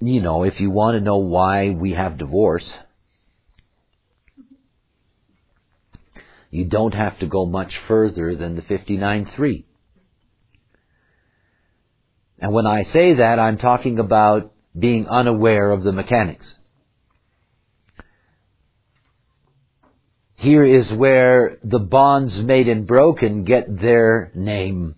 You know, if you want to know why we have divorce, you don't have to go much further than the 59.3. And when I say that, I'm talking about being unaware of the mechanics. Here is where the bonds made and broken get their name